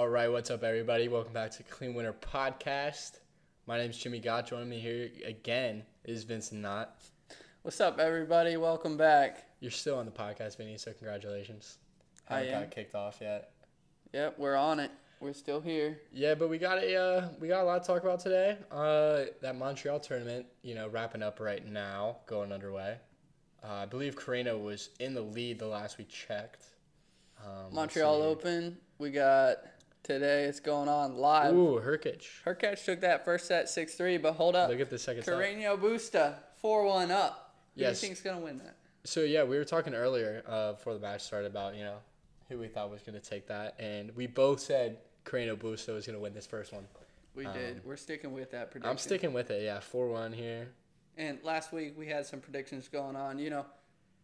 All right, what's up, everybody? Welcome back to Clean Winner Podcast. My name's Jimmy Gott. Joining me here again is Vincent Knott. What's up, everybody? Welcome back. You're still on the podcast, Vinny, so congratulations. I Haven't am. got kicked off yet. Yep, we're on it. We're still here. Yeah, but we got a uh, we got a lot to talk about today. Uh, that Montreal tournament, you know, wrapping up right now, going underway. Uh, I believe Carreno was in the lead the last we checked. Um, Montreal. Open. We got today. It's going on live. Ooh, Hurkacz. Hurkacz took that first set six three, but hold up. Look at the second set. Carreño Busta four one up. Who Yes. do you think's gonna win that? So yeah, we were talking earlier uh, before the match started about you know who we thought was going to take that, and we both said Carreno Busta was going to win this first one. We Um, did. We're sticking with that prediction. I'm sticking with it. Yeah, four one here. And last week we had some predictions going on. You know,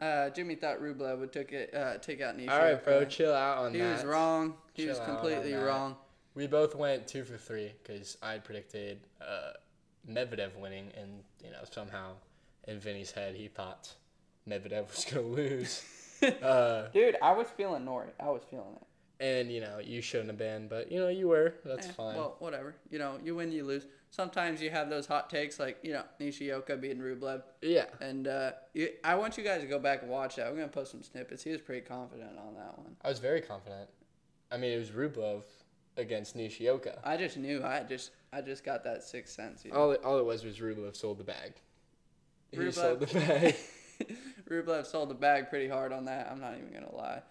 uh, Jimmy thought Rublev would took it, uh, take out Nishioka. All right, bro, chill out on He that. He was wrong. He Chill was completely wrong. We both went two for three because I predicted uh, Medvedev winning, and you know somehow in Vinny's head he thought Medvedev was going to lose. uh, Dude, I was feeling Norrie. I was feeling it. And you know you shouldn't have been, but you know you were. That's Eh, fine. Well, whatever. You know, you win, you lose. Sometimes you have those hot takes like, you know, Nishioka beating Rublev. yeah. And uh, you, I want you guys to go back and watch that. I'm going to post some snippets. He was pretty confident on that one. I was very confident. I mean, it was Rublev against Nishioka. I just knew. I just I just got that sixth sense. You know? All it, all it was was Rublev sold the bag. He Rublev- sold the bag. Rublev sold the bag pretty hard on that. I'm not even going to lie.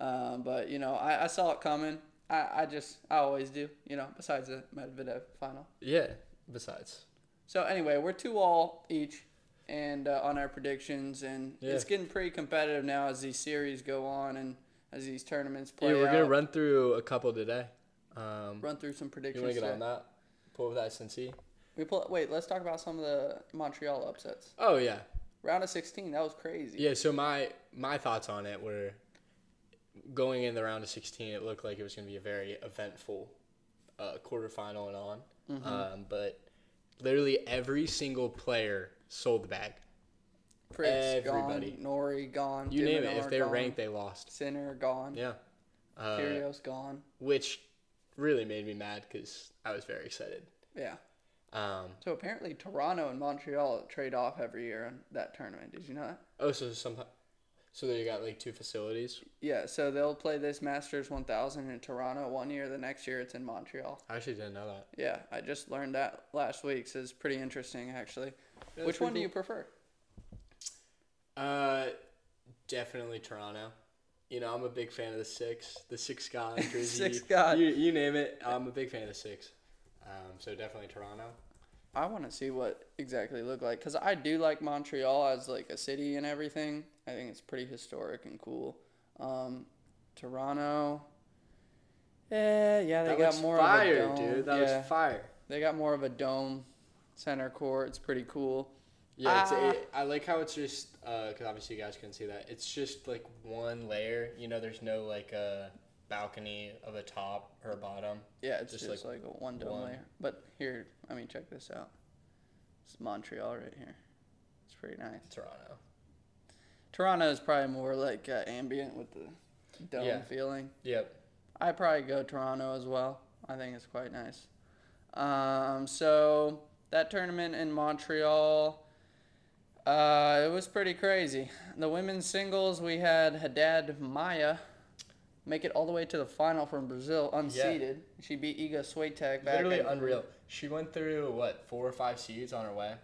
Um, but, you know, I, I saw it coming. I, I just, I always do, you know, besides the Medvedev final. yeah. Besides, So anyway, we're two all each, and uh, on our predictions, and Yeah. it's getting pretty competitive now as these series go on and as these tournaments play yeah, we're out. gonna run through a couple today. Um, Run through some predictions. you to get today. on that? Pull up that Cincy. We pull. Wait, let's talk about some of the Montreal upsets. Oh yeah, Round of 16, that was crazy. yeah. So my my thoughts on it were going in the round of sixteen. It looked like it was gonna be a very eventful uh, quarterfinal and on. Mm-hmm. Um, but literally every single player sold the bag. Everybody. gone, Norrie gone, You name it. If they're gone, ranked, they lost. Sinner gone, Yeah. Uh, Kyrgios gone. which really made me mad because I was very excited. Yeah. Um, So apparently Toronto and Montreal trade off every year in that tournament. Did you know that? oh, so some, so they got like two facilities. Yeah, so they'll play this Masters 1000 in Toronto one year. The next year it's in Montreal. I actually didn't know that. Yeah, I just learned that last week. So it's pretty interesting, actually. Yeah, Which one do you prefer? Uh, definitely Toronto. You know, I'm a big fan of the six, the six god jersey. Six. You, you name it. I'm a big fan of the six. Um, so definitely Toronto. I want to see what exactly look like because I do like Montreal as like a city and everything. I think it's pretty historic and cool. Um, Toronto. Eh, yeah, they that got more fire, of a dome. dude. That yeah, was fire. they got more of a dome center court. It's pretty cool. Yeah, it's, Ah. it, I like how it's just because obviously you guys couldn't see that. It's just like one layer. You know, there's no like a balcony of a top or a bottom. Yeah, it's Just, just, like, like, a one dome one. layer. But here, I mean, check this out. It's Montreal right here. It's pretty nice. Toronto. Toronto is probably more like uh, ambient with the dome Yeah. feeling. Yep. I probably go Toronto as well. I think it's quite nice. Um, so that tournament in Montreal, uh, it was pretty crazy. The women's singles, we had Haddad Maya make it all the way to the final from Brazil, unseeded. She beat Iga Swiatek back. Literally unreal. She went through what four or five seeds on her way.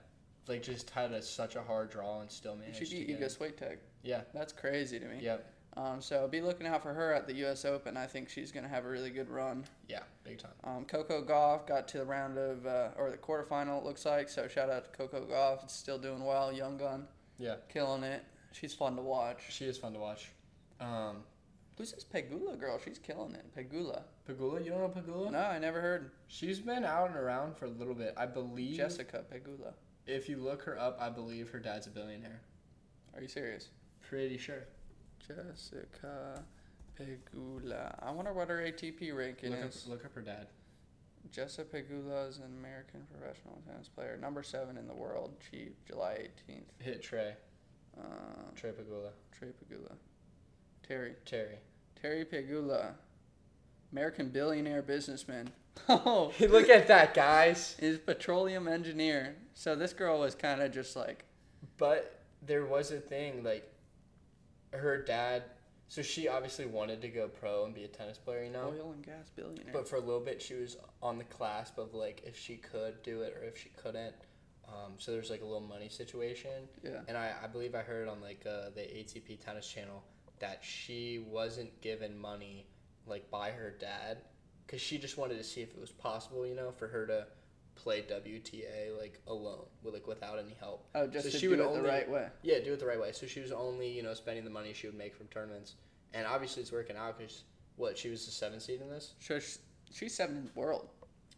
Like just had a, such a hard draw and still managed She beat to Iga. Swiatek. Yeah. That's crazy to me. Yep. Um, so be looking out for her at the U.S. Open. I think she's going to have a really good run. Yeah. Big time. Um, Coco Gauff got to the round of uh, or the quarterfinal. It looks like so. Shout out to Coco Gauff. It's still doing well. Young gun, Yeah. killing it. She's fun to watch. She is fun to watch. Um, Who's this Pegula girl? She's killing it. Pegula. Pagula, you don't know Pagula? No, I never heard. She's been out and around for a little bit. I believe. Jessica Pegula. If you look her up, I believe her dad's a billionaire. Are you serious? Pretty sure. Jessica Pegula. I wonder what her ATP ranking Look up, is. look up her dad. Jessica Pegula is an American professional tennis player, number seven in the world. She July 18th. Hit Trey. Uh, Trey Pegula. Trey Pegula. Terry. Terry. Terry Pegula. American billionaire businessman. Oh, Look at that, guys. is petroleum engineer. So this girl was kind of just like, But there was a thing like her dad. So she obviously wanted to go pro and be a tennis player, you know. oil and gas billionaire. But for a little bit, she was on the clasp of like if she could do it or if she couldn't. Um, so there's like a little money situation. yeah. And I, I believe I heard on like uh, the ATP tennis channel that she wasn't given money like by her dad because she just wanted to see if it was possible, you know, for her to play WTA like alone with like without any help. Oh, just So to she do would it only- the right way. Yeah, do it the right way. So she was only you know spending the money she would make from tournaments, and obviously it's working out because what she was the seventh seed in this. So sh- she's seventh in the world.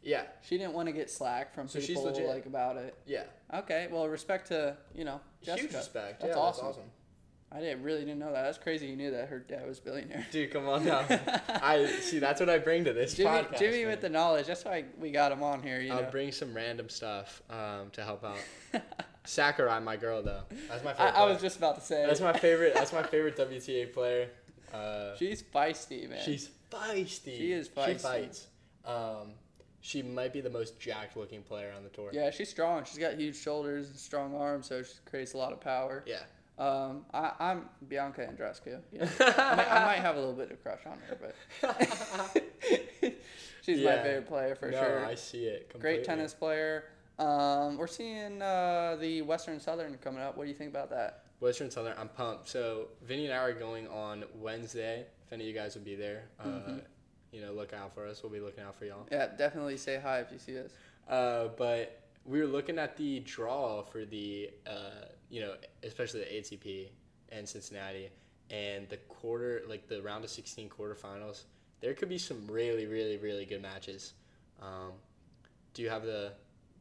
Yeah, She didn't want to get slack from So she's people legit. like about it. yeah. Okay, well, respect to you know Jessica. Huge respect. That's yeah, awesome. That's awesome. I didn't really didn't know that. That's crazy. You knew that her dad was billionaire. Dude, come on now. I see. That's what I bring to this Jimmy, podcast. Jimmy man. with the knowledge. That's why we got him on here. You I'll know. bring some random stuff um, to help out. Sakkari, my girl, though. That's my I, favorite. I was just about to say. That's my favorite. That's my favorite WTA player. Uh, She's feisty, man. she's feisty. She is feisty. She fights. Um, she might be the most jacked-looking player on the tour. yeah, she's strong. She's got huge shoulders and strong arms, so she creates a lot of power. Yeah. Um, I, I'm Bianca Andreescu. Yeah. I, might, I might have a little bit of crush on her, but she's my favorite player for no, sure. I see it. Completely. Great tennis player. Um, we're seeing uh, the Western Southern coming up. What do you think about that? Western Southern. I'm pumped. So Vinny and I are going on Wednesday. If any of you guys would be there, uh, Mhm. you know, look out for us. We'll be looking out for y'all. Yeah, definitely say hi if you see us. Uh, but we were looking at the draw for the, uh, you know, especially the ATP and Cincinnati, and the quarter, like the round of 16 quarterfinals. There could be some really, really, really good matches. Um, do you have the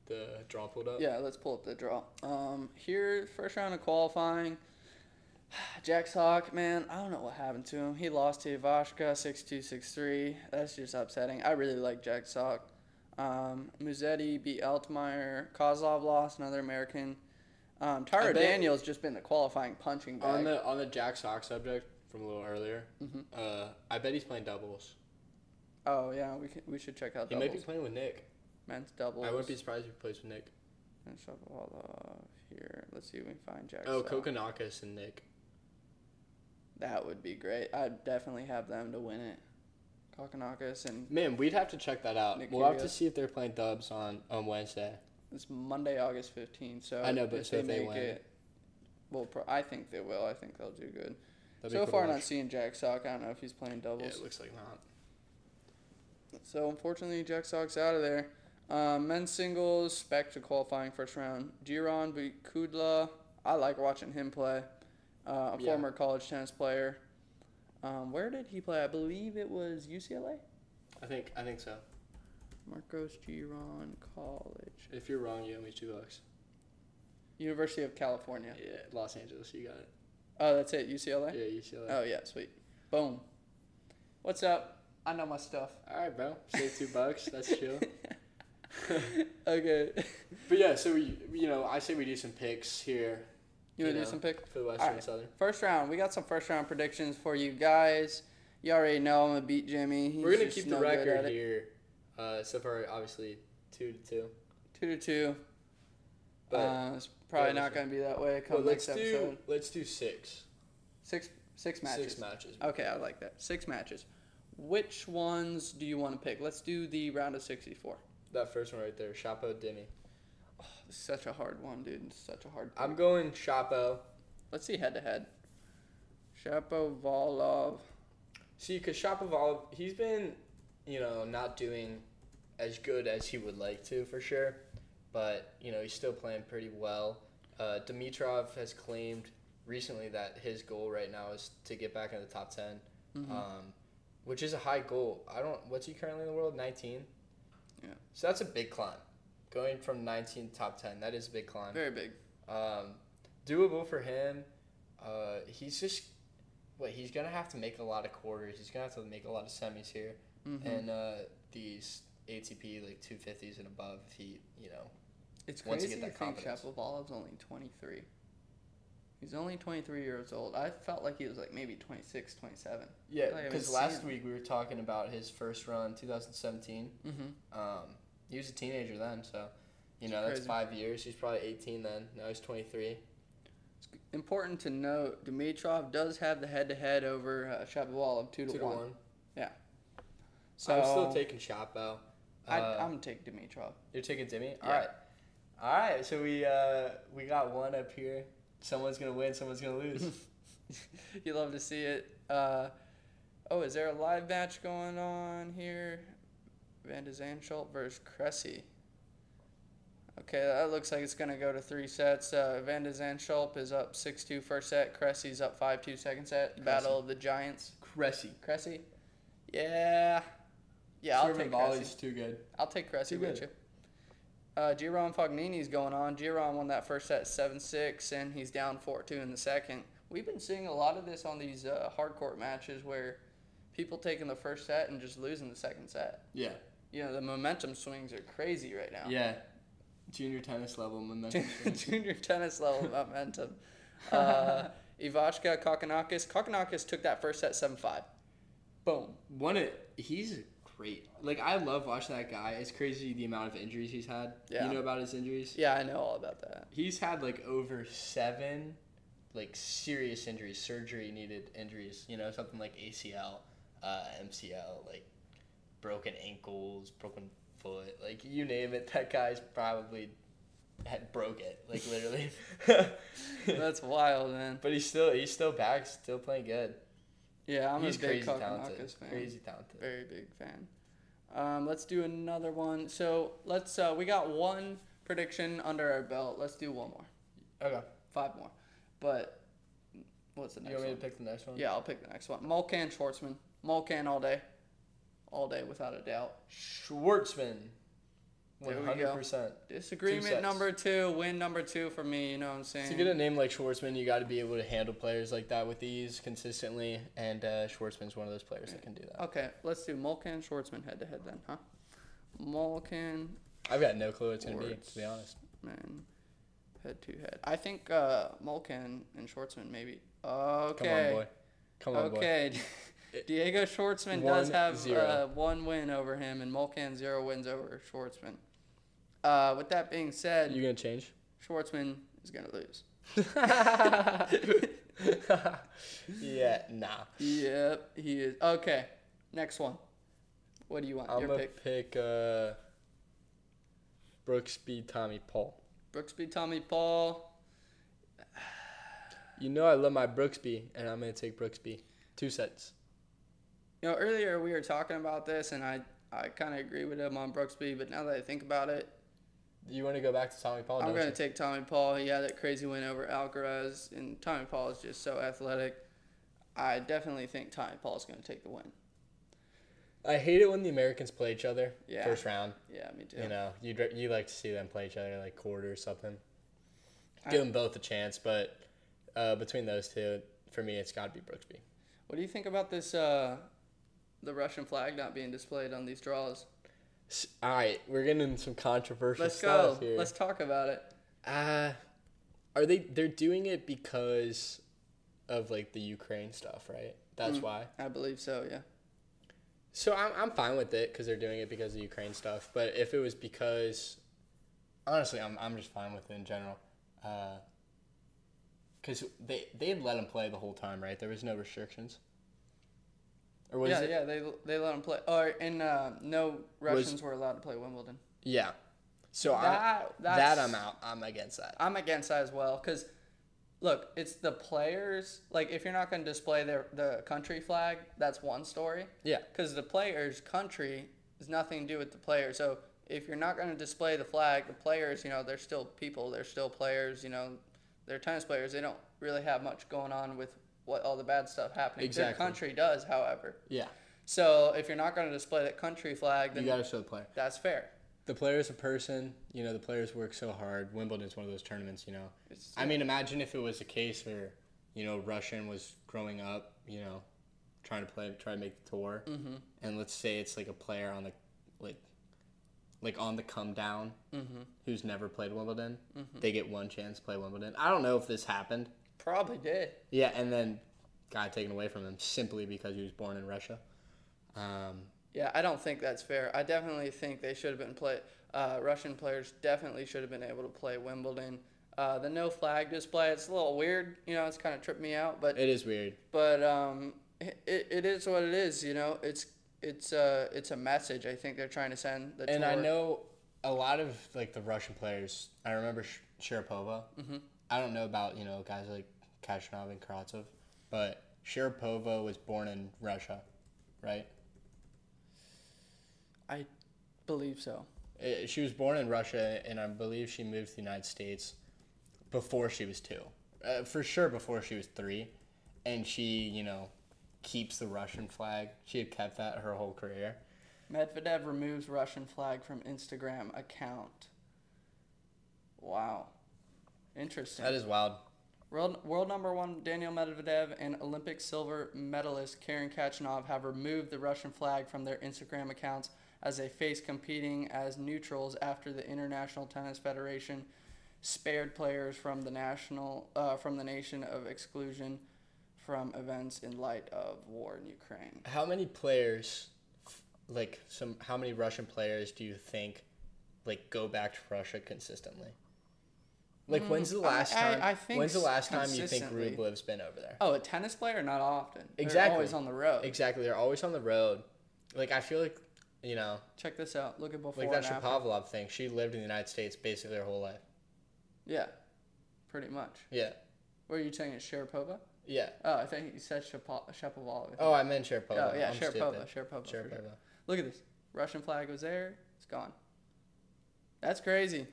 the draw pulled up? Yeah, let's pull up the draw. Um, here, first round of qualifying. Jack Sock, man, I don't know what happened to him. He lost to Ivashka 6-2, 6-3. That's just upsetting. I really like Jack Sock. Um, Musetti beat Altmaier. Kozlov lost, another American. Um, bet- Daniels just been the qualifying punching bag. On the on the Jack Sock subject from a little earlier, Mhm. uh, I bet he's playing doubles. oh yeah, we can, we should check out He doubles. might be playing with Nick. Men's doubles. I wouldn't be surprised if he plays with Nick. And Shapovalov here. Let's see if we can find Jack. Oh, Sock. Kokkinakis and Nick. That would be great. I'd definitely have them to win it. Kokkinakis and Man, we'd have to check that out. Nick we'll have to see if they're playing dubs on, on Wednesday. It's Monday, August fifteenth. So I know, but if so they if they make win. it, well, pro- I think they will. I think they'll do good. That'd so cool far, not seeing Jack Sock. I don't know if he's playing doubles. Yeah, doubles. it looks like not. So unfortunately, Jack Sock's out of there. Um, men's singles back to qualifying first round. Giron beat Kudla. I like watching him play. Uh, a Yeah. former college tennis player. Um, where did he play? I believe it was UCLA. I think I think so. Marcos Giron College, If you're wrong, you owe me two bucks. University of California. Yeah, Los Angeles, you got it. Oh, that's it. UCLA. Yeah, UCLA. Oh yeah, sweet. Boom. What's up? I know my stuff. All right, bro. Save two bucks. That's chill. okay. But yeah, so we, you know, I say we do some picks here You wanna You do some pick? for the Western Alright. and Southern. First round. We got some first round predictions for you guys. You already know I'm gonna beat Jimmy. He's We're gonna keep the record here. Uh, so far, obviously, two to two. Two to two. But, uh, it's probably not gonna be that way. Come but let's next do episode. let's do six. Six six matches. Six matches. Okay, I like that. Six matches. Which ones do you want to pick? Let's do the round of 64. That first one right there, Chapo Demi. It's such a hard one, dude. It's such a hard. I'm going Chapo. Let's see head to head. Shapovalov. See, because Shapovalov, he's been, you know, not doing as good as he would like to for sure, but you know he's still playing pretty well. Uh, Dimitrov has claimed recently that his goal right now is to get back in the top 10 Mhm. um, which is a high goal. I don't. What's he currently in the world? Nineteen. Yeah. So that's a big climb. Going from 19 to top 10, that is a big climb. Very big. Um, doable for him. Uh, he's just what he's gonna have to make a lot of quarters. He's gonna have to make a lot of semis here, hmm and uh, these ATP like 250s and above. He, you know, it's once you crazy get to that think. Shapovalov's only 23. He's only 23 years old. I felt like he was like maybe 26, 27. Yeah, because last week we were talking about his first run, 2017. Mm-hmm. Um, he was a teenager then, so you know that's five years. He's probably 18 then. Now he's 23. It's Important to note, Dimitrov does have the head-to-head over uh, Shapovalov two to, Two to one. one. So I'm still taking Chapo. I, Uh, I'm gonna take Dimitrov. You're taking. All Yeah. right. All right. So we uh we got one up here. Someone's gonna win. Someone's gonna lose. you love to see it. Uh, oh, is there a live match going on here? Van de Zandschulp versus Cressy. Okay, that looks like it's going to go to three sets. Uh, Van de Zandschulp is up 6-2 first set. Cressy's up 5-2 second set. Battle of the Giants. Cressy. Cressy? Yeah. Yeah, I'll Serving take volleys Cressy. too good. I'll take Cressy Too with good. you. Uh, Giron Fognini's going on. Giron won that first set 7 6, and he's down 4 2 in the second. We've been seeing a lot of this on these uh, hard court matches where people taking the first set and just losing the second set. Yeah. You know, the momentum swings are crazy right now. Yeah. Junior tennis level momentum. Junior tennis level momentum. Uh, Ivashka Kokkinakis. Kokkinakis took that first set 7 5. Boom. One of he's great. Like I love watching that guy. It's crazy the amount of injuries he's had. Yeah. You know about his injuries? Yeah, I know all about that. He's had like over seven like serious injuries, surgery needed injuries, you know, something like ACL, uh, MCL, like broken ankles, broken foot, like you name it, that guy's probably had broke it, like literally. That's wild, man. but he's still he's still back, still playing good. Yeah, I'm he's a big talented. fan. Crazy talented. Very big fan. Um, let's do another one. So let's. Uh, we got one prediction under our belt. Let's do one more. Okay. Five more. But what's the next You want me one? to pick the next one? Yeah, I'll pick the next one. Molcan Schwartzman. Molcan all day. All day without a doubt. Schwartzman. One hundred percent. Disagreement number two. Win number two for me. You know what I'm saying? To get a name like Schwartzman, you got to be able to handle players like that with ease consistently, and uh, Schwartzman's one of those players that can do that. Okay, let's do Molcan Schwartzman head to head then, huh? Molcan I've got no clue what it's gonna be, to be honest. Man, head to head. I think uh, Molcan and Schwartzman maybe. Okay. Come on, boy. Come on, boy. okay. Diego Schwartzman does have uh, one win over him, and Molcan zero wins over Schwartzman. Uh, with that being said, you're gonna change? Schwartzman is gonna lose. yeah, nah. Yep, he is. Okay, next one. What do you want? I'm Your gonna pick. pick, uh, Brooksby Tommy Paul. Brooksby, Tommy Paul. You know I love my Brooksby, and I'm gonna take Brooksby. Two sets. You know, earlier we were talking about this, and I I kind of agree with him on Brooksby, but now that I think about it, You want to go back to Tommy Paul? I'm gonna take Tommy Paul. He had that crazy win over Alcaraz, and Tommy Paul is just so athletic. I definitely think Tommy Paul is gonna take the win. I hate it when the Americans play each other Yeah. first round. Yeah, me too. You know, you you like to see them play each other like quarter or something. I- Give them both a chance, but uh, between those two, for me, it's got to be Brooksby. What do you think about this? Uh, the Russian flag not being displayed on these draws. All right, we're getting some controversial Let's go. here. Let's talk about it. Uh, are they? They're doing it because of like the Ukraine stuff, right? That's Mm. why. I believe so. Yeah. So I'm I'm fine with it because they're doing it because of the Ukraine stuff. But if it was because, honestly, I'm I'm just fine with it in general. Uh, Because they they let him play the whole time, right? There was no restrictions. Or was yeah, it? yeah. They they let them play. Or and uh, no Russians were allowed to play Wimbledon. Yeah. So I, That that I'm out. I'm against that. I'm against that as well because, look, it's the players. Like, if you're not going to display their the country flag, that's one story. Yeah. Because the players' country has nothing to do with the player. So if you're not going to display the flag, the players, you know, they're still people. They're still players. You know, they're tennis players. They don't really have much going on with what all the bad stuff happening. Their country does, however. Yeah. So if you're not going to display that country flag, then You got to show the player. that's fair. The player is a person. You know, the players work so hard. Wimbledon's one of those tournaments. You know. It's, I mean, imagine if it was a case where, you know, Russian was growing up, you know, trying to play, try to make the tour, mm-hmm, and let's say it's like a player on the, like, like on the come down mm-hmm, who's never played Wimbledon. mm-hmm. They get one chance to play Wimbledon. I don't know if this happened, Probably did. Yeah, and then got taken away from him simply because he was born in Russia. Um, Yeah, I don't think that's fair. I definitely think they should have been play. Uh, Russian players definitely should have been able to play Wimbledon. Uh, the no flag display, it's a little weird. You know, it's kind of tripped me out, but it is weird. but um, it, it is what it is. You know, it's it's uh it's a message. I think they're trying to send. The And I know a lot of like the Russian players. I remember Sh- Sharapova. Mm-hmm. I don't know about you know guys like Khachanov and Karatsev, but Sharapova was born in Russia, right? I believe so. Uh, She was born in Russia, and I believe she moved to the United States before she was two. Uh, for sure, before she was three, and she, you know, keeps the Russian flag. She had kept that her whole career. Medvedev removes Russian flag from Instagram account. Wow, interesting. That is wild. World, world number one Daniel Medvedev and Olympic silver medalist Karen Khachanov have removed the Russian flag from their Instagram accounts as they face competing as neutrals after the International Tennis Federation spared players from the national uh, from the nation of exclusion from events in light of war in Ukraine. How many players, like some, how many Russian players do you think, like go back to Russia consistently? Like when's the Mm, last I- time? I think when's the last time you think. Rublev's been over there? Oh, a tennis player? Not often. Exactly. They're always on the road. Exactly, they're always on the road. Like I feel like, you know, Check this out. Look at before like that. Shapovalov thing. She lived in the United States basically her whole life. Yeah, pretty much. Yeah, What are you saying? It's Sharapova? yeah. Oh, I think you said Shapo- Shapovalov. Oh, I meant Sharapova. Oh, yeah, I'm Sharapova. stupid. Sharapova. for sure. Sharapova. Look at this. Russian flag was there. It's gone. That's crazy.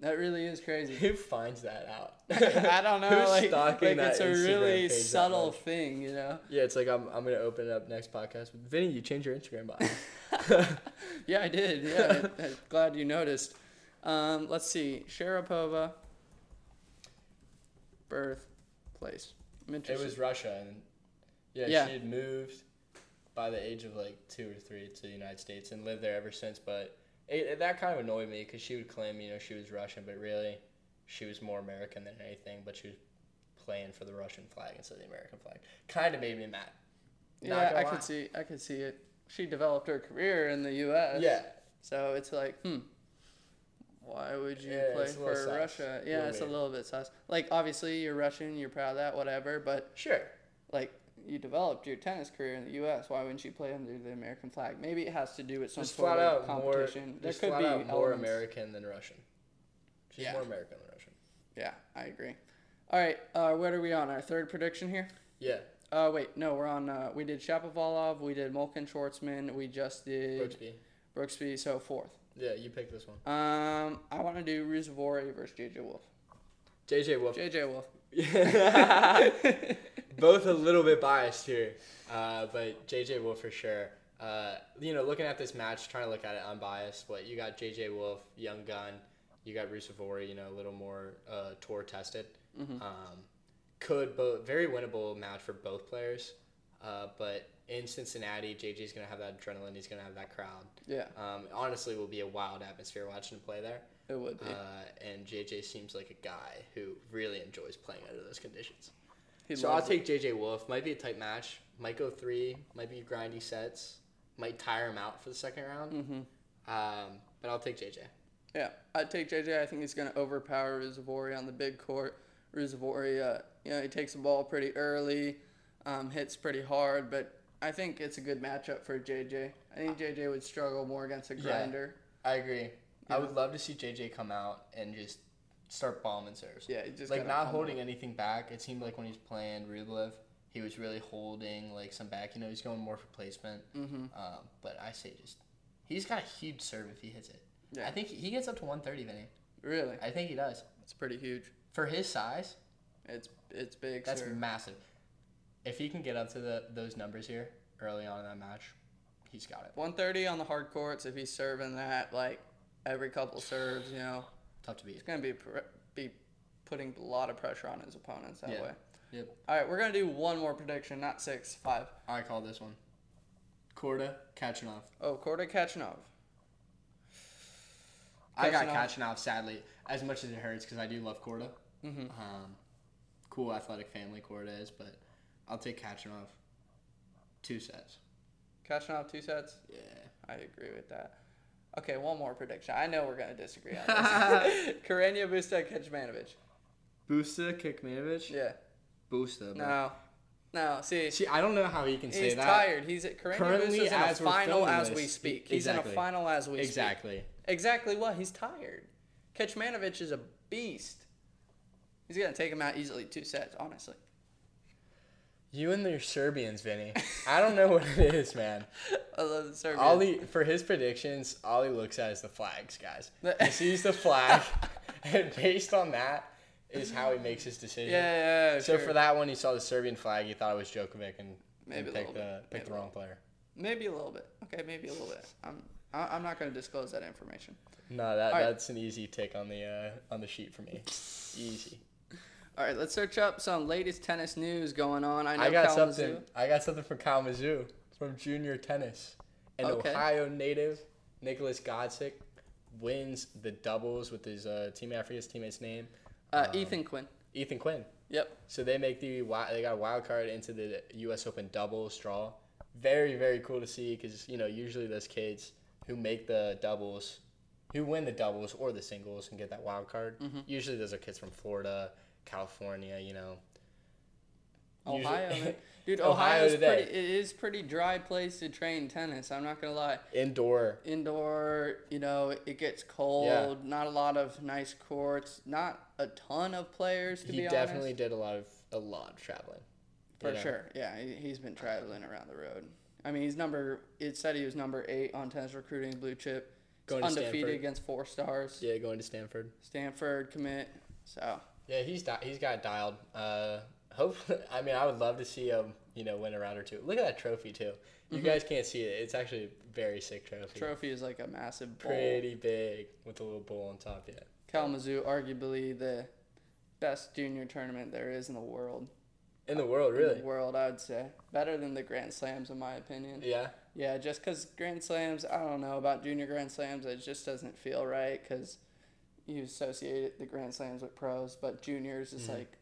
That really is crazy. Who finds that out? I don't know. Who's like, stalking like that it's a Instagram really page subtle thing, you know. Yeah, it's like I'm, I'm gonna open it up next podcast. Vinny, you changed your Instagram bio. Yeah, I did. Yeah, I, I'm glad you noticed. Um, let's see. Sharapova. Birthplace. It was Russia, and yeah, Yeah. she had moved by the age of like two or three to the United States and lived there ever since. But it, that kind of annoyed me because she would claim, you know, she was Russian, but really, she was more American than anything. But she was playing for the Russian flag instead of the American flag. Kind of made me mad. Not yeah, I lie. could see. I could see it. She developed her career in the U.S. Yeah, So it's like, hmm, why would you Yeah, play it's a little for sus. Russia? Yeah, it's weird. a little bit sus. Like, obviously, you're Russian, you're proud of that, whatever, but, sure. like, you developed your tennis career in the U.S. Why wouldn't you play under the American flag? Maybe it has to do with some Just sort of out more, competition. there could flat be out more elements. American than Russian. She's Yeah. more American than Russian. Yeah, I agree. All right, uh, what are we on? Our third prediction here? Yeah, Uh, wait, no, we're on. Uh, we did Shapovalov, we did Molcan Schwartzman, we just did Brooksby. Brooksby, so fourth. Yeah, you pick this one. Um, I want to do Ruusuvuori versus JJ Wolf. JJ Wolf. JJ Wolf. Both a little bit biased here, uh, but JJ Wolf for sure. Uh, you know, looking at this match, trying to look at it unbiased. but you got? JJ Wolf, young gun. You got Ruusuvuori, you know, a little more uh, tour tested. Um, could both very winnable match for both players. Uh, but in Cincinnati, JJ's gonna have that adrenaline. He's gonna have that crowd. Yeah, Um, honestly, will be a wild atmosphere watching him play there. it would be. Uh, and JJ seems like a guy who really enjoys playing under those conditions. He so I'll it. take JJ Wolf. Might be a tight match. Might go three. Might be grindy sets. Might tire him out for the second round. Mhm. Um, but I'll take JJ. Yeah, I'd take JJ. I think he's going to overpower Ruusuvuori on the big court. Ruusuvuori, uh, you know, he takes the ball pretty early, um, hits pretty hard, but I think it's a good matchup for JJ. I think JJ would struggle more against a Yeah. grinder. I agree. Yeah. I would love to see JJ come out and just start bombing serves. Yeah, just like not holding out. anything back. It seemed like when he's playing Rublev, he was really holding like some back. You know, he's going more for placement. Mhm. Um, but I say just he's got a huge serve if he hits it. Yeah. I think he gets up to 130, Vinny. Really, I think he does. it's pretty huge. For his size, It's it's big. that's serve. massive. If he can get up to the those numbers here early on in that match, he's got it. 130 on the hard courts. If he's serving that like every couple serves, you know, Tough to beat. It's gonna be pr- be putting a lot of pressure on his opponents that Yeah. way. Yep. All right, we're gonna do one more prediction, not six, five. I call this one. Korda Khachanov. Oh, Korda Khachanov. I got Khachanov. Sadly, as much as it hurts because I do love Korda. Mhm. Um, cool athletic family Kordas, but I'll take Khachanov. Two sets. Khachanov two sets. Yeah. I agree with that. Okay, one more prediction. I know we're gonna disagree on this. Carreño Busta Kecmanovic. Busta Kecmanovic? Yeah. Busta. bro. No. No. See, See, I don't know how he can say he's that. He's tired. He's at Karenia Currently, in a as we're final as this, we speak. He's exactly. in a final as we speak. Exactly. Exactly what? He's tired. Kecmanovic is a beast. He's gonna take him out easily two sets, honestly. You and your Serbians, Vinny. I don't know what it is, man. I love the Serbian. Ollie, for his predictions, all he looks at is the flags, guys. He sees the flag, and based on that, is how he makes his decision. Yeah, yeah, yeah. So sure. for that one, he saw the Serbian flag. He thought it was Djokovic, and Maybe a and little picked the picked the wrong player. maybe a little bit. Okay, maybe a little bit. I'm I'm not gonna disclose that information. No, that All right. that's an easy tick on the uh, on the sheet for me. Easy. All right, let's search up some latest tennis news going on. I know I got Kalamazoo- something. I got something from Kalamazoo from junior tennis. An Okay. Ohio native, Nicholas Godsick, wins the doubles with his uh, teammate. I forget his teammate's name. Uh, Um, Ethan Quinn. Ethan Quinn. Yep. So they make the they got a wild card into the U.S. Open doubles draw. Very very cool to see because you know usually those kids who make the doubles, who win the doubles or the singles and get that wild card. Mm-hmm. Usually those are kids from Florida, California. You know. Ohio, dude. Ohio is pretty. It is pretty dry place to train tennis. I'm not gonna lie. Indoor. Indoor, you know, it gets cold. Not a lot of nice courts. Not a ton of players to he be definitely did a lot of a lot of traveling. For know. sure, yeah, he, he's been traveling around the road. I mean, he's number. It said he was number eight on tennis recruiting blue chip. Going undefeated Stanford. against four stars. Yeah, going to Stanford. Stanford commit. So Yeah, he's di- he's got dialed. Uh, hopefully, I mean, I would love to see him, you know, win a round or two. Look at that trophy too. You Mm-hmm. guys can't see it. It's actually a very sick trophy. trophy is like a massive bowl. Pretty big with a little bowl on top. Yeah. Kalamazoo, arguably the best junior tournament there is in the world. In the world, In really. the world, I would say better than the Grand Slams, in my opinion. Yeah. Yeah, just because Grand Slams, I don't know about junior Grand Slams, it just doesn't feel right because you associate the Grand Slams with pros, but juniors is like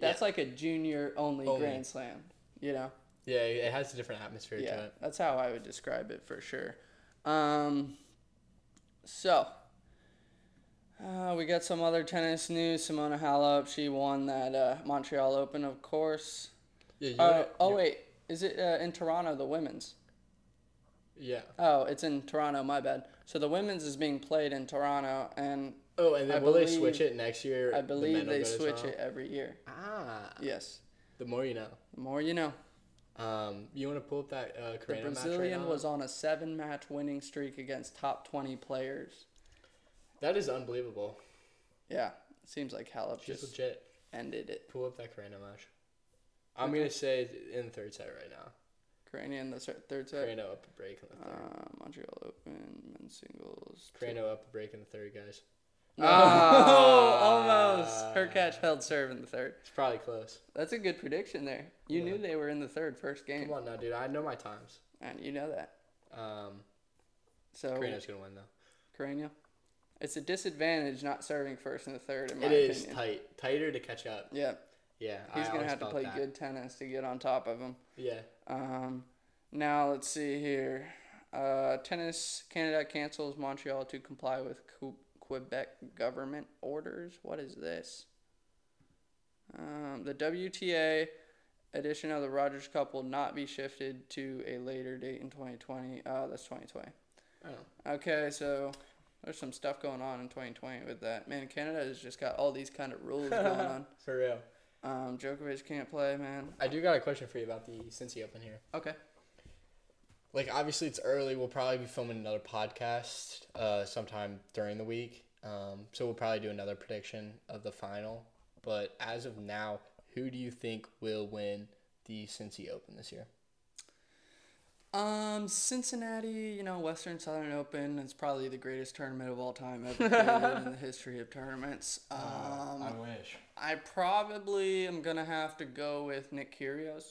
that's like a junior only. Only. Grand Slam, you know? Yeah, it has a different atmosphere to it. that's how I would describe it for sure. Um, so uh, we got some other tennis news. Simona Halep, she won that uh, Montreal Open, of course. Yeah. You Uh, oh wait, is it uh, in Toronto? The women's. Yeah. Oh, it's in Toronto. My bad. So the women's is being played in Toronto, and Oh, and then I will they believe- switch it next year? I believe will they switch it every year. Ah. Yes. The more you know. The more you know. Um, you want to pull up that uh, The Carreño right Brazilian now? was on a seven-match winning streak against top twenty players. That is unbelievable. Yeah, it seems like Halep She's just legit. ended it. Pull up that Carreño match. I'm gonna say in the third set right now. Carreño in the third set. Carreño up a break in the third. Uh, Montreal Open men's singles. Carreño up a break in the third, guys. Oh, almost. Her catch held serve in the third. It's probably close. That's a good prediction there. You Yeah. knew they were in the third first game, Come on now, dude. I know my times. and you know that. Um, So Carreño's gonna win though. Carreño. It's a disadvantage not serving first in the third, in my It is opinion. tight, tighter to catch up. Yeah, Yeah, he's I gonna have to play that. good tennis to get on top of him. Yeah, Um, now let's see here. Uh, tennis Canada cancels Montreal to comply with Quebec government orders. What is this? Um, the WTA edition of the Rogers Cup will not be shifted to a later date in 2020. Oh, that's 2020. oh, Okay, so there's some stuff going on in 2020 with that. Man, Canada has just got all these kind of rules going on. for real. Um, Djokovic can't play, man. I do got a question for you about the Cincy Open here. Okay. Like, obviously, it's early. We'll probably be filming another podcast uh, sometime during the week. Um, so we'll probably do another prediction of the final. But as of now, who do you think will win the Cincy Open this year? Um, Cincinnati, you know, Western Southern Open is probably the greatest tournament of all time ever created in the history of tournaments. Um, I wish. I probably am gonna have to go with Nick Kyrgios.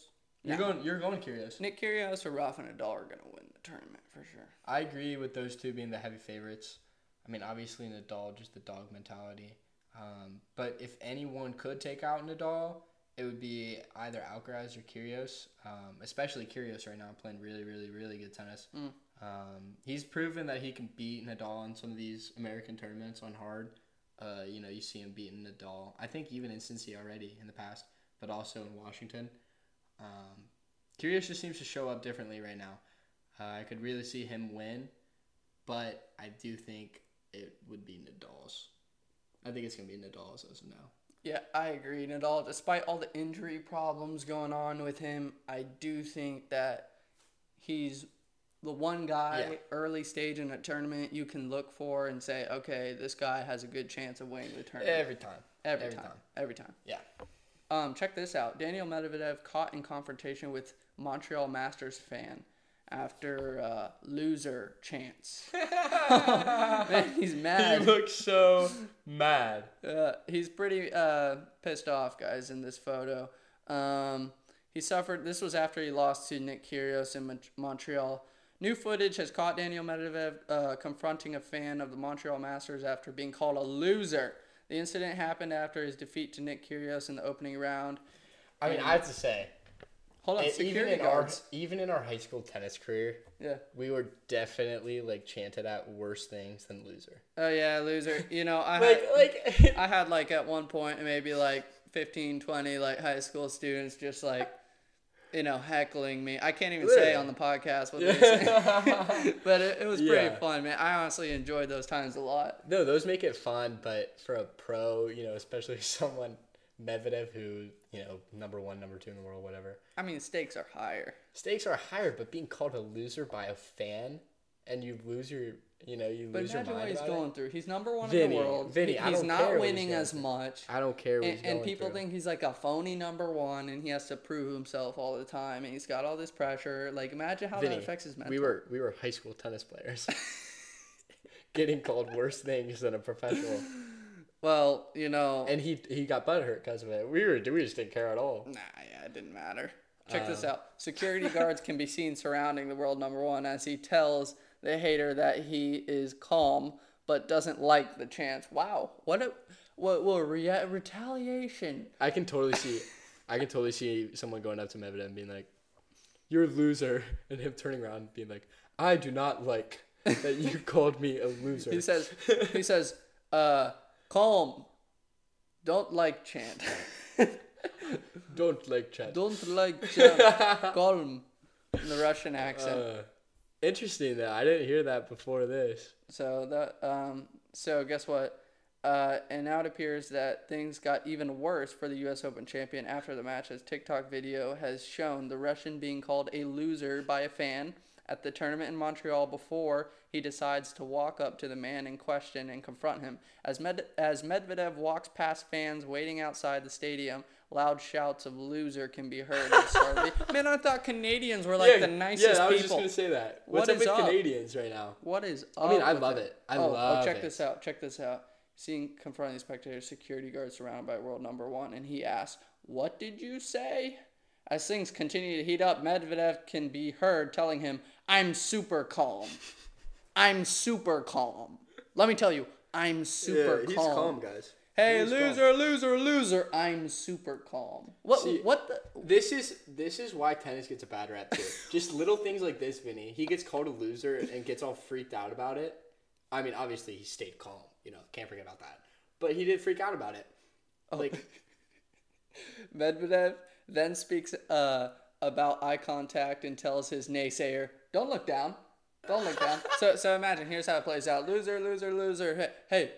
You're No. going. You're going Kyrgios. Nick Kyrgios or Rafa Nadal are gonna win the tournament for sure. I agree with those two being the heavy favorites. I mean, obviously Nadal, just the dog mentality. Um, but if anyone could take out Nadal, it would be either Alcaraz or Kyrgios. Um, especially Kyrgios right now playing really, really, really good tennis. Mm. Um, he's proven that he can beat Nadal in some of these American tournaments on hard. Uh, you know, you see him beating Nadal. I think even in Cincy already in the past, but also in Washington. Um, Kyrgios just seems to show up differently right now. Uh, I could really see him win, but I do think it would be Nadal's. I think it's gonna be Nadal's as of now. Yeah, I agree. Nadal, despite all the injury problems going on with him, I do think that he's the one guy Yeah. early stage in a tournament you can look for and say, okay, this guy has a good chance of winning the tournament. Every time. Every, every time. time. Every time. Yeah. Um, check this out. Daniel Medvedev caught in confrontation with Montreal Masters fan after uh, loser chance. Man, he's mad. He looks so mad. Uh, he's pretty uh, pissed off, guys, in this photo. Um, he suffered. This was after he lost to Nick Kyrgios in Mon- Montreal. New footage has caught Daniel Medvedev uh, confronting a fan of the Montreal Masters after being called a loser. The incident happened after his defeat to Nick Kyrgios in the opening round. I mean, I have to say, Hold on, e- even security in our even in our high school tennis career, Yeah. we were definitely like chanted at worse things than loser. Oh yeah, loser. You know, I Like had, like I had like at one point maybe like 15, 20 like high school students just like you know heckling me. I can't even say on the podcast what they say, but it, it was pretty Yeah. fun, man. I honestly enjoyed those times a lot. No, those make it fun, but for a pro, you know, especially someone Medvedev who, you know, number one, number two in the world, whatever. I mean, stakes are higher. Stakes are higher, but being called a loser by a fan and you lose your, you know, you But lose your mind. But imagine what he's about it. going through. He's number one in the world. Vinny, He- I he's don't not he's winning going as through. much. I don't care what And, he's and people through. think he's like a phony number one, and he has to prove himself all the time, and he's got all this pressure. Like, imagine how Vinny, that affects his mental. we were we were high school tennis players. Getting called worse things than a professional, well, you know, and he he got butthurt because of it. We were we just didn't care at all. Nah, yeah, it didn't matter. Check this Um, out. Security guards can be seen surrounding the world number one as he tells the hater that he is calm but doesn't like the chance. Wow, what a what what rea- retaliation. I can totally see, I can totally see someone going up to Medvedev and being like, "You're a loser," and him turning around and being like, "I do not like that you called me a loser." He says he says uh calm. Don't like chant. "Don't like chant. Don't like chant. Calm. In the Russian accent. Uh, interesting though. I didn't hear that before this. So that um so guess what? Uh, and now it appears that things got even worse for the U.S. Open champion after the match, as TikTok video has shown the Russian being called a loser by a fan at the tournament in Montreal before he decides to walk up to the man in question and confront him. As Med- as Medvedev walks past fans waiting outside the stadium, loud shouts of "loser" can be heard. at the start of the- Man, I thought Canadians were like the nicest people. yeah, I was just gonna say that. What What's up is with up? Canadians right now? What is? I mean, I love it? it. I oh, love oh, check it. this out. Check this out. Seeing confronting the spectators, security guard surrounded by world number one, and he asks, "What did you say?" As things continue to heat up, Medvedev can be heard telling him, "I'm super calm. I'm super calm. Let me tell you, I'm super calm. guys. Hey, He's calm. loser, loser, loser! I'm super calm. What? See- what the? This is this is why tennis gets a bad rap too. Just little things like this, Vinny. He gets called a loser and gets all freaked out about it. I mean, obviously he stayed calm. You know, can't forget about that. But he did freak out about it. Oh. Like, Medvedev then speaks uh, about eye contact and tells his naysayer, "Don't look down. Don't look down." so, so imagine here's how it plays out: loser, loser, loser. Hey, hey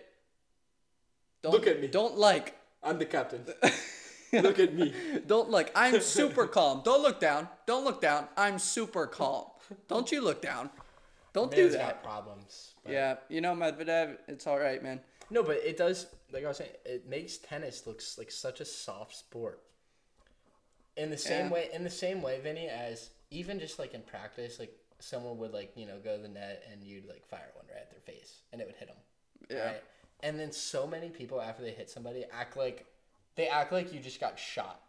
don't Look at me. Don't like. I'm the captain. Look at me. Don't look. I'm super calm. Don't look down. Don't look down. I'm super calm. Don't you look down. Don't do Man's that. got problems. but- Yeah, you know Medvedev. It's all right, man. No, but it does. Like I was saying, it makes tennis looks like such a soft sport. In the same Yeah. way, in the same way, Vinny, as even just like in practice, like someone would like you know go to the net and you'd like fire one right at their face and it would hit them. Yeah. Right? And then so many people after they hit somebody act like they act like you just got shot.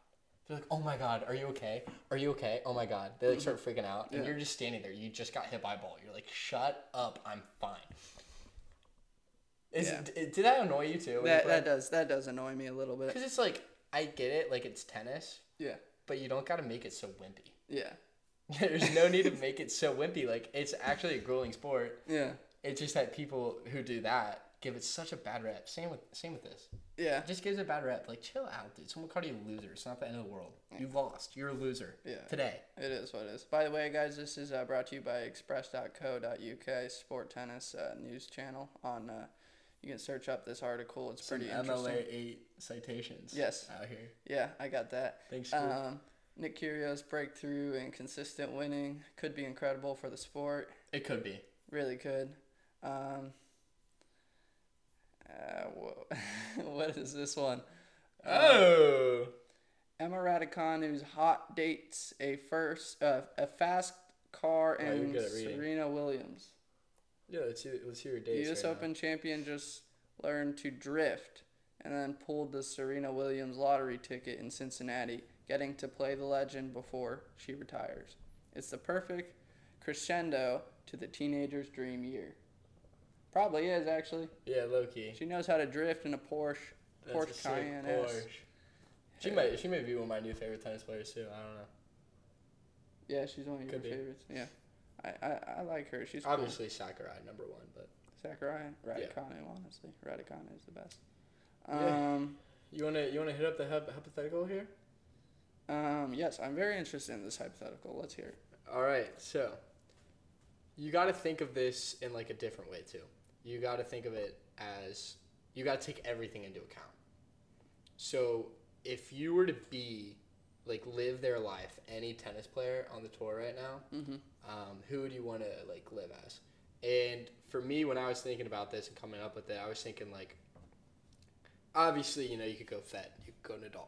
They're like, "Oh my god, are you okay? Are you okay? Oh my god!" They like start freaking out, and Mm-hmm. Yeah. you're just standing there. You just got hit by a ball. You're like, "Shut up! I'm fine." Is Yeah. it, did that annoy you too? That that does that does annoy me a little bit. Because it's like I get it, like it's tennis, Yeah. But you don't gotta make it so wimpy. Yeah. There's no need to make it so wimpy. Like it's actually a grueling sport. Yeah. It's just that people who do that give it such a bad rep. Same with same with this. Yeah. It just gives it a bad rep. Like chill out, dude. Someone called you a loser. It's not the end of the world. You lost. You're a loser. Yeah. Today. It is what it is. By the way, guys, this is uh, brought to you by Express.co.uk, sport tennis uh, news channel. On uh, you can search up this article. It's Some pretty MLA interesting. eight citations. Yes. Out here. Yeah, I got that. Thanks. Um, Nick Kyrgios breakthrough and consistent winning could be incredible for the sport. it could be. Really could. Um, uh, what is this one? Oh. Emma Raducanu's hot dates a first uh, a fast car and reading. Serena Williams. Yeah. Let's hear. Let's hear your The dates. U.S. right now. Open champion just learned to drift and then pulled the Serena Williams lottery ticket in Cincinnati, getting to play the legend before she retires. It's the perfect crescendo to the teenager's dream year. Probably is actually. Yeah, low key. She knows how to drift in a Porsche. That's a Porsche sick Cayenne S. Porsche. She might. She may be one of my new favorite tennis players too. I don't know. Yeah, she's one of your be. favorites. Yeah, I, I, I like her. She's cool. Obviously, Sakkari number one, but Sakkari, Yeah. Raducanu, honestly, Raducanu is the best. Yeah. Um, you wanna you wanna hit up the hypothetical here? um, yes, I'm very interested in this hypothetical. Let's hear it. All right, so you got to think of this in like a different way too. You got to think of it as you got to take everything into account. So if you were to be like live their life, any tennis player on the tour right now, Mm-hmm. Um, who do you want to like live as? And for me, when I was thinking about this and coming up with it, I was thinking like, obviously, you know, you could go Fed, you could go Nadal,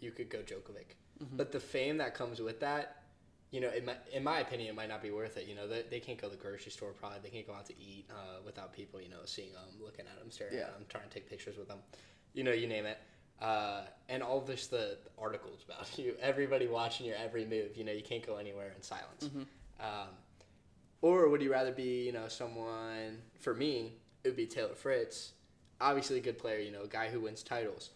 you could go Djokovic, but the fame that comes with that, you know, in my, in my opinion, it might not be worth it. You know, they, they can't go to the grocery store probably. They can't go out to eat uh, without people, you know, seeing them, looking at them, staring Yeah. at them, trying to take pictures with them. You know, you name it. Uh, and all this, the articles about you, everybody watching your every move. You know, you can't go anywhere in silence. Mm-hmm. Um, or would you rather be, you know, someone? For me, it would be Taylor Fritz. Obviously, a good player. You know, a guy who wins titles,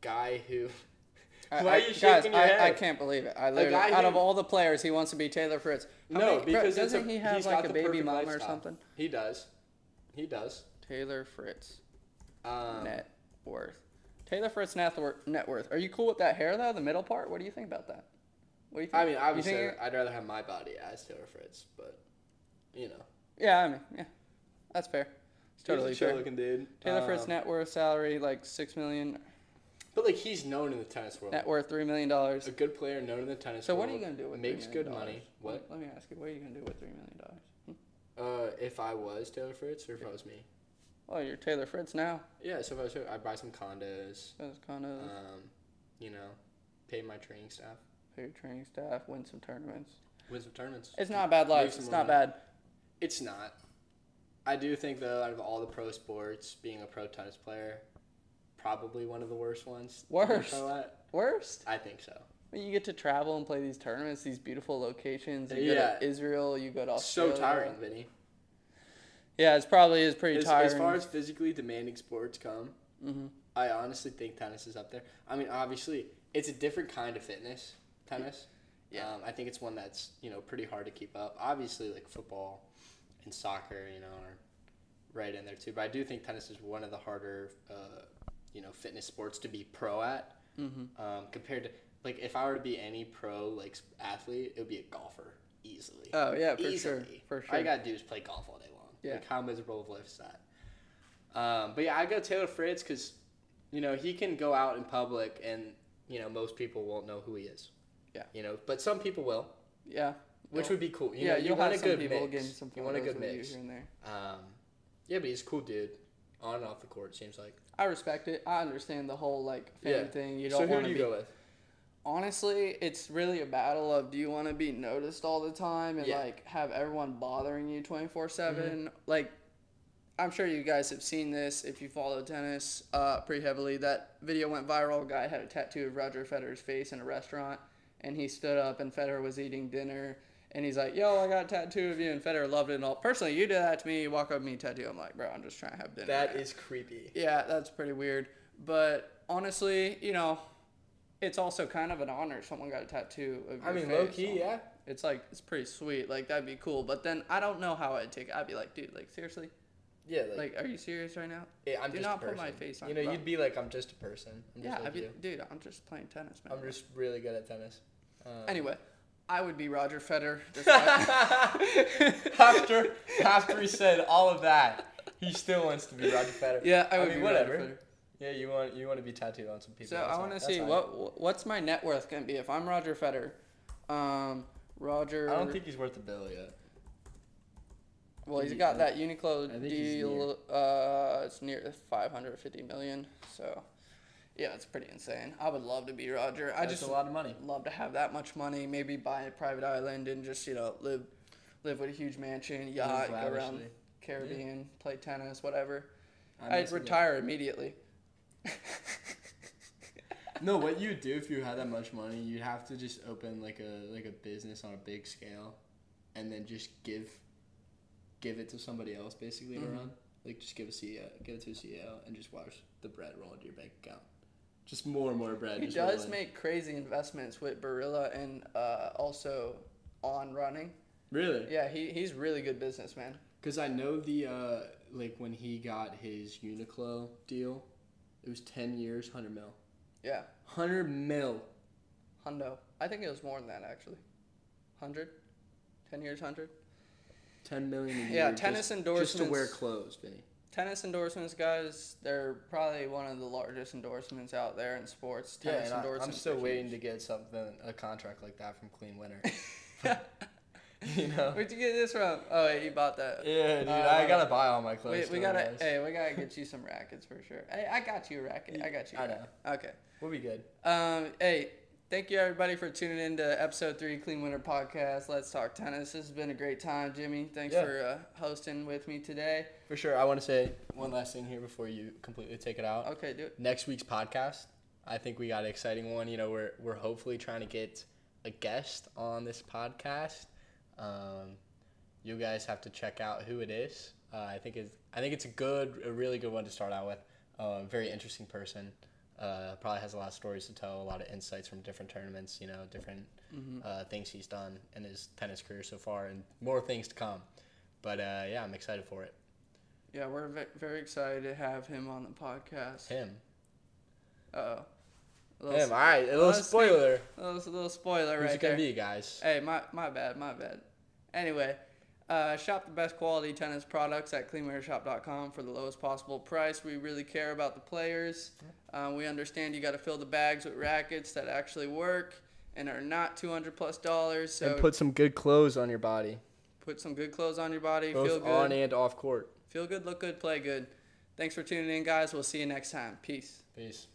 guy who. I, Why I- are you guys, shaking your I, head? I can't believe it. I literally, out who- of all the players, he wants to be Taylor Fritz. How no, many- because doesn't a, he have like a baby perfect mama or something? He does. He does. Taylor Fritz Um, net worth. Taylor Fritz. Net worth. Are you cool with that hair though? The middle part. What do you think about that? What do you think? I mean, You obviously, think- I'd rather have my body as Taylor Fritz, but you know, yeah, I mean, yeah, that's fair. It's totally he's a chill fair. looking dude. Taylor Fritz Um, net worth salary like six million. but like he's known in the tennis world. Net worth three million dollars. A good player known in the tennis So world. what are you gonna do with makes $3 good money? What? Let me ask you. What are you gonna do with three million dollars? Uh, if I was Taylor Fritz or if I was me. Well, you're Taylor Fritz now. Yeah, so if I was I'd buy some condos. That's kind of Um, you know, pay my training staff, pay your training staff, win some tournaments. win some tournaments. It's not a bad life. It's not bad. It's not. I do think though, out of all the pro sports, being a pro tennis player, probably one of the worst ones. Worst? Worst. I think so. You get to travel and play these tournaments, these beautiful locations. You Yeah. go to Israel. You go to Australia. So tiring, Vinny. Yeah, it's probably is pretty As, tiring. as far as physically demanding sports come, hmm I honestly think tennis is up there. I mean, obviously, it's a different kind of fitness, tennis. Yeah. Um, I think it's one that's, you know, pretty hard to keep up. Obviously, like football and soccer, you know, are right in there too. But I do think tennis is one of the harder, uh, you know, fitness sports to be pro at hmm um, compared to, like, if I were to be any pro, like, athlete, it would be a golfer easily. Oh yeah, for Easily. sure, for All sure. you gotta do is play golf all day long. Yeah. Like how miserable of life is that? Um, but yeah, I go Taylor Fritz because, you know, he can go out in public and you know most people won't know who he is. Yeah. You know, but some people will, yeah, which would be cool. You yeah. know, you want have a good mix. getting some you want a good mix. here and there. Um, yeah, but he's a cool dude, on and off the court. Seems like. I respect it. I understand the whole like fame Yeah. thing. You so don't who want do to you be. go with? Honestly, it's really a battle of do you want to be noticed all the time and Yeah. Mm-hmm. like have everyone bothering you twenty four seven? Like, I'm sure you guys have seen this if you follow tennis uh, pretty heavily. That video went viral. A Guy had a tattoo of Roger Federer's face in a restaurant, and he stood up and Federer was eating dinner, And he's like, "Yo, I got a tattoo of you," and Federer loved it and all. Personally, you did that to me. You walk up to me, tattoo. I'm like, bro, I'm just trying to have dinner. That man." is creepy. Yeah, that's pretty weird. But honestly, you know, it's also kind of an honor if someone got a tattoo of I mean, face low key, yeah. It's like it's pretty sweet. Like that'd be cool. But then I don't know how I'd take it. I'd be like, dude, like seriously, Yeah, like, like, are you serious right now? yeah, I'm do just not put my face on You know, bro. you'd be like, I'm just a person. I'm just yeah, like be, you. dude, I'm just playing tennis, man. I'm just really good at tennis. Um, Anyway, I would be Roger Federer. After after he said all of that, he still wants to be Roger Federer. yeah, I I would mean, be whatever. Roger Federer. Yeah, you want you want to be tattooed on some people. So that's I want to see what what's my net worth gonna be if I'm Roger Federer. Um, Roger. I don't think he's worth the bill yet. Well, he's got that Uniqlo I deal. Uh, it's near 550 million. So, yeah, it's pretty insane. I would love to be Roger. I That's just a lot of money. love to have that much money. Maybe buy a private island and just you know live, live with a huge mansion, yacht, go around. Caribbean, play tennis, whatever. I'd it. retire immediately. No, what you would do if you had that much money, you'd have to just open like a like a business on a big scale, and then just give, give it to somebody else basically to Mhm. run. Like just give a CEO, give it to a CEO, and just watch the bread roll into your bank account. Just more and more bread. He does make crazy investments with Barilla and uh, also on running. really. Yeah, he, he's really good businessman. Because I know the uh, like when he got his Uniqlo deal, it was ten years, hundred mil. Yeah, Hundred mil. hundo. I think it was more than that actually. Hundred. Ten years, hundred. Ten million a year. Yeah, just- tennis Just to wear clothes, Vinny. Tennis endorsements, guys. They're probably one of the largest endorsements out there in sports. Yeah, Tennis and I, I'm still waiting to get something, a contract like that from Clean Winner. you know. Where'd you get this from? Oh, wait, you bought that. Yeah, dude, Uh, I gotta buy all my We, clothes. we still, gotta, guys. hey, we gotta get you some rackets for sure. Hey, I got you a racket. I got you. I know. Okay. We'll be good. Um, hey, thank you everybody for tuning in to episode three Clean Winner Podcast. Let's talk tennis. This has been a great time, Jimmy. Thanks Yeah. for uh, hosting with me today. For sure. I want to say one last thing here before you completely take it out. Okay, do it. Next week's podcast, I think we got an exciting one. You know, we're we're hopefully trying to get a guest on this podcast. Um, you guys have to check out who it is. Uh, I think it's I think it's a good, a really good one to start out with. Uh, very interesting person. Uh, probably has a lot of stories to tell, a lot of insights from different tournaments. You know, different Mm-hmm. uh, things he's done in his tennis career so far, and more things to come. But uh, yeah, I'm excited for it. Yeah, we're ve- very excited to have him on the podcast. Him, Uh oh. him. All right, a little spoiler. That was a little spoiler Who's right it gonna there. be, guys? Hey, my my bad, my bad. Anyway, uh, shop the best quality tennis products at cleanwinnershop.com for the lowest possible price. We really care about the players. Uh, we understand you got to fill the bags with rackets that actually work and are not 200 plus dollars. So and put some good clothes on your body, put some good clothes on your body. both feel good. on and off court. feel good, look good, play good. Thanks for tuning in, guys. We'll see you next time. Peace. Peace.